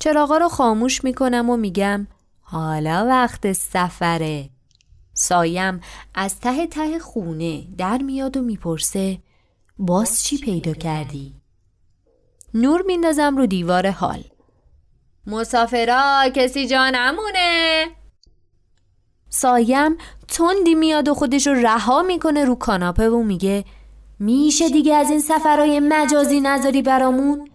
چراغا رو خاموش می‌کنم و میگم حالا وقت سفره سایم از ته ته خونه در میاد و می‌پرسه باز چی پیدا کردی؟ نور میندازم رو دیوار حال مسافرا کسی جا نمونه سایم تندی میاد و خودش رو رها می‌کنه رو کاناپه و میگه میشه دیگه از این سفرهای مجازی نذاری برامون؟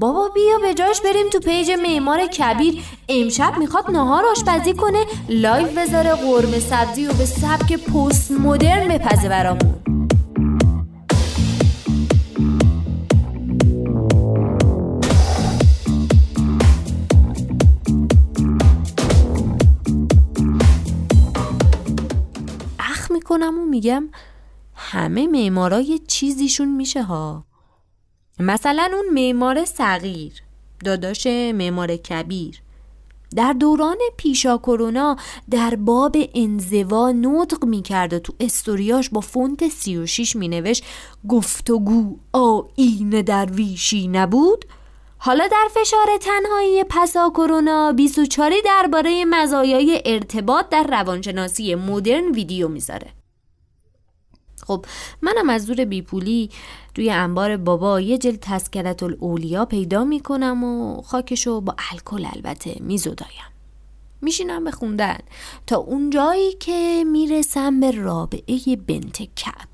بابا بیا به جاش بریم تو page معمار کبیر. امشب می‌خواد نهار آشپزی کنه live بذاره قرمه سبزی و به سبک پست مدرن بپزه برامون. اخم می‌کنم و میگم همه معمارا یه چیزیشون میشه ها. مثلا اون معمار صغیر داداش معمار کبیر. در دوران پیشا کرونا در باب انزوا نطق می‌کرد و تو استوریاش با فونت 36 مینوشت گفتگو آین درویشی نبود؟ حالا در فشار تنهایی پسا کرونا 24 درباره مزایای ارتباط در روانشناسی مدرن ویدیو می‌ذاره. خب منم از زور بیپولی توی انبار بابا یه جلد تسکرت الاولیا پیدا می‌کنم و خاکشو با الکل البته میزدایم. میشینم به خوندن تا اون جایی که می‌رسم به رابعه بنت کب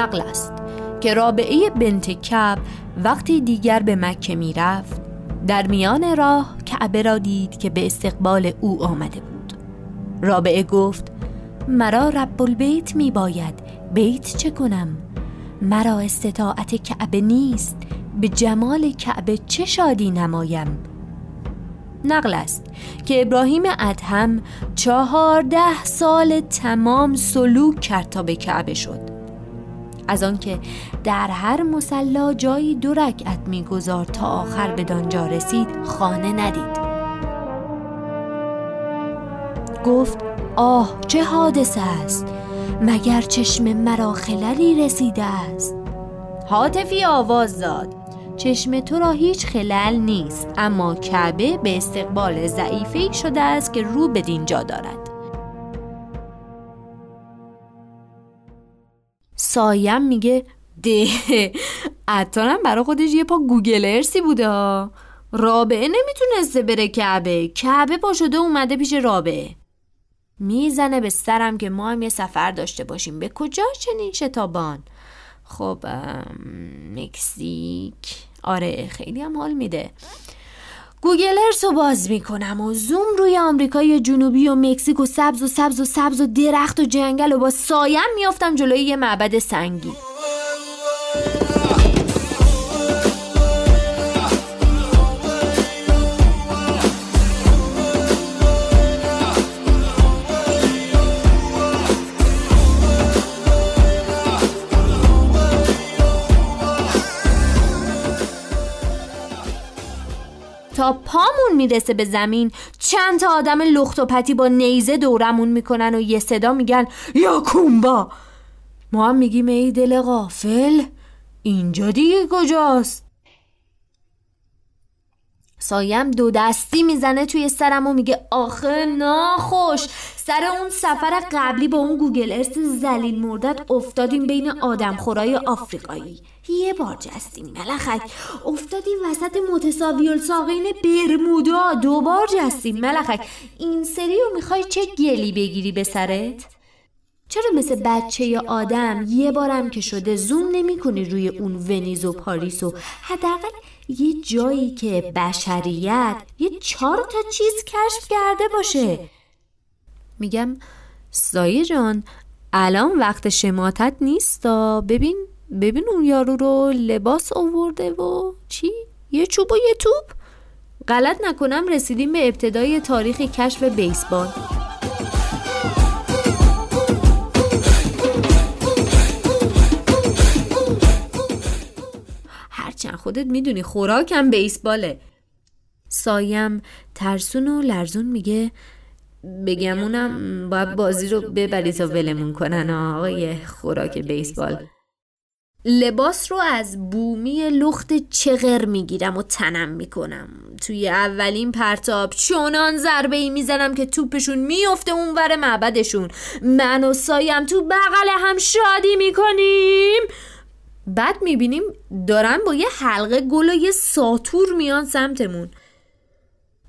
نقل است که رابعه بنت کب وقتی دیگر به مکه می رفت در میان راه کعبه را دید که به استقبال او آمده بود. رابعه گفت مرا رب البیت می باید بیت چه کنم؟ مرا استطاعت کعبه نیست به جمال کعبه چه شادی نمایم؟ نقل است که ابراهیم ادهم چهارده سال تمام سلوک کرد تا به کعبه شد. از آنکه در هر مسلا جایی دو رکعت میگذار تا آخر به دانجا رسید خانه ندید. گفت آه چه حادثه است! مگر چشم مرا خللی رسیده است؟ حاطفی آواز داد. چشم تو را هیچ خلل نیست اما کعبه به استقبال ضعیفه شده است که رو به دینجا دارد. سایم میگه ده. اتانم برا خودش یه پا Google Earth ی بوده رابعه نمی‌تونسته بره کعبه. کعبه پا شده اومده پیش رابعه. می‌زنه به سرم که ما هم یه سفر داشته باشیم. به کجا چنین شتابان؟ خب مکزیک. آره خیلی هم حال میده. Google Earth رو باز می‌کنم و زوم روی آمریکای جنوبی و مکزیک و سبز و سبز و سبز و درخت و جنگل و با سایم میافتم جلوی یه معبد سنگی. پامون می‌رسه به زمین. چند تا آدم لخت و پتی با نیزه دورمون می‌کنن و یه صدا میگن یا کومبا. ما هم میگیم ای دل غافل اینجا دیگه کجاست؟ سایم دو دستی می‌زنه توی سرم و میگه آخه ناخوش. سر اون سفر قبلی با اون گوگل ارس زلیل مردت افتادیم بین آدم خورای آفریقایی. یه بار جستیم ملخک. افتادیم وسط متساوی الساقین برمودا. دو بار جستیم ملخک. این سری رو می‌خوای چه گلی بگیری به سرت؟ چرا مثل بچه آدم یه بارم که شده زوم نمی کنی روی اون ونیز و پاریس و حداقل یه جایی که بشریت یه چهار تا چیز کشف کرده باشه میگم سایه جان الان وقت شماتت نیستا ببین ببین اون یارو رو لباس آورده و چی؟ یه چوب و یه توپ؟ غلط نکنم رسیدیم به ابتدای تاریخ کشف بیسبال خودت می‌دونی خوراکم بیسباله. سایم ترسون و لرزون میگه بگمونم باید بازی رو ببری تا ولمون کنن آقای خوراک بیسبال. لباس رو از بومی لخت چغر می‌گیرم و تنم می‌کنم. توی اولین پرتاب چونان ضربه ای می‌زنم که توپشون میفته اونور معبدشون. من و سایم تو بغل هم شادی می‌کنیم. بعد می‌بینیم دارن با یه حلقه گل و یه ساتور میان سمتمون.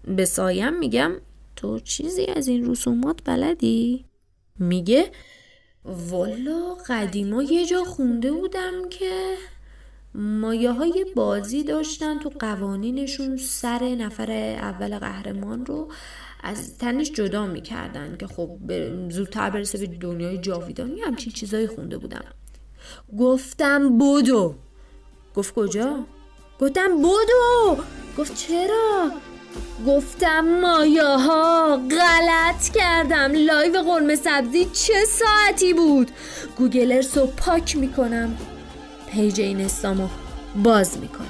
به سایم میگم تو چیزی از این رسومات بلدی؟ میگه والا قدیما یه جا خونده بودم که مایه های بازی داشتن تو قوانینشون سر نفر اول قهرمان رو از تنش جدا می‌کردن که خب زودتر برسه به دنیای جاویدانی. همچین چیزایی خونده بودم. گفتم بودو گفت کجا؟ گفتم بودو گفت چرا؟ گفتم مایه ها غلط کردم. live قرمه سبزی چه ساعتی بود؟ Google Earth و پاک می‌کنم. page اینستامو باز می‌کنم.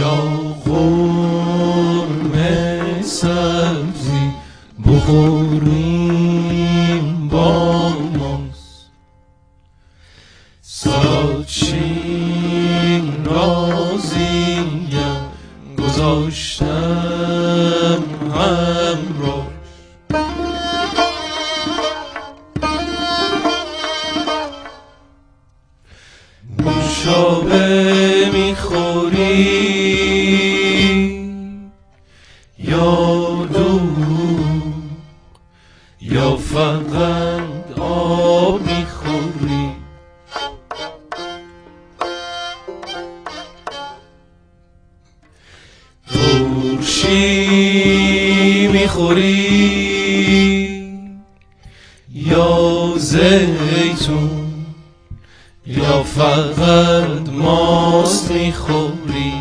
یا قرمه سبزی بخوریم. گذاشتم همراش نوشابه می‌خوری؟ یا دو یا فقط یا فقط ماست می‌خوری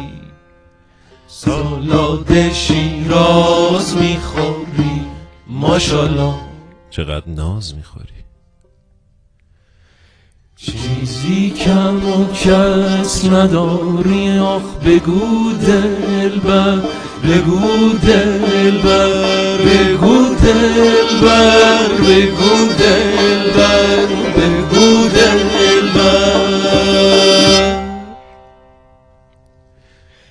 سالاد شیراز می‌خوری ماشالله چقدر ناز می‌خوری چیزی کم و کس نداری آخ بگو دلبر بگو دلبر بگو دلبر بگو دلبر بگو دلبر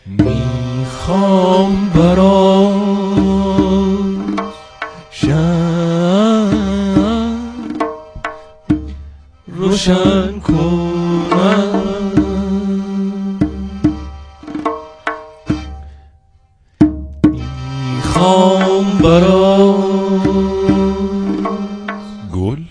می‌خوام برات شم روشن کنم. می‌خوام برات گل؟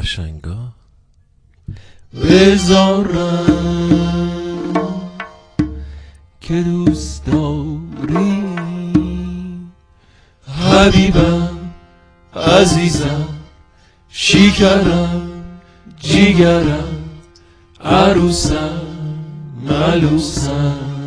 قشنگا؟ بذارم که دوست داری. حبیبم عزیزم شیکرم جیگرم عروسم ملوسم.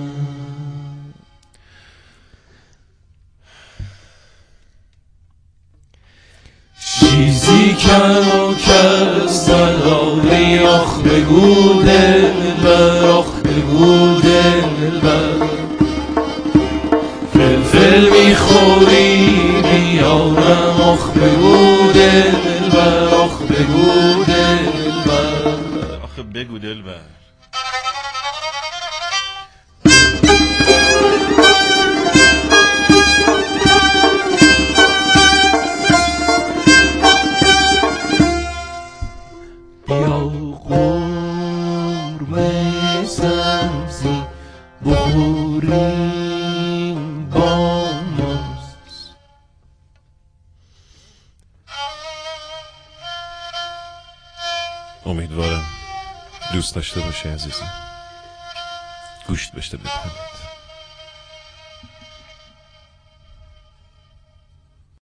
کس نداری آخ بگو دلبر آخ بگو دلبر فلفل می‌خوری بیارم آخ بگو دلبر آخ بگو دلبر آخه بگو دلبر یا قرمه بخوریم با ماست. امیدوارم دوست داشته باشه عزیزم. گوشت بشته بپرد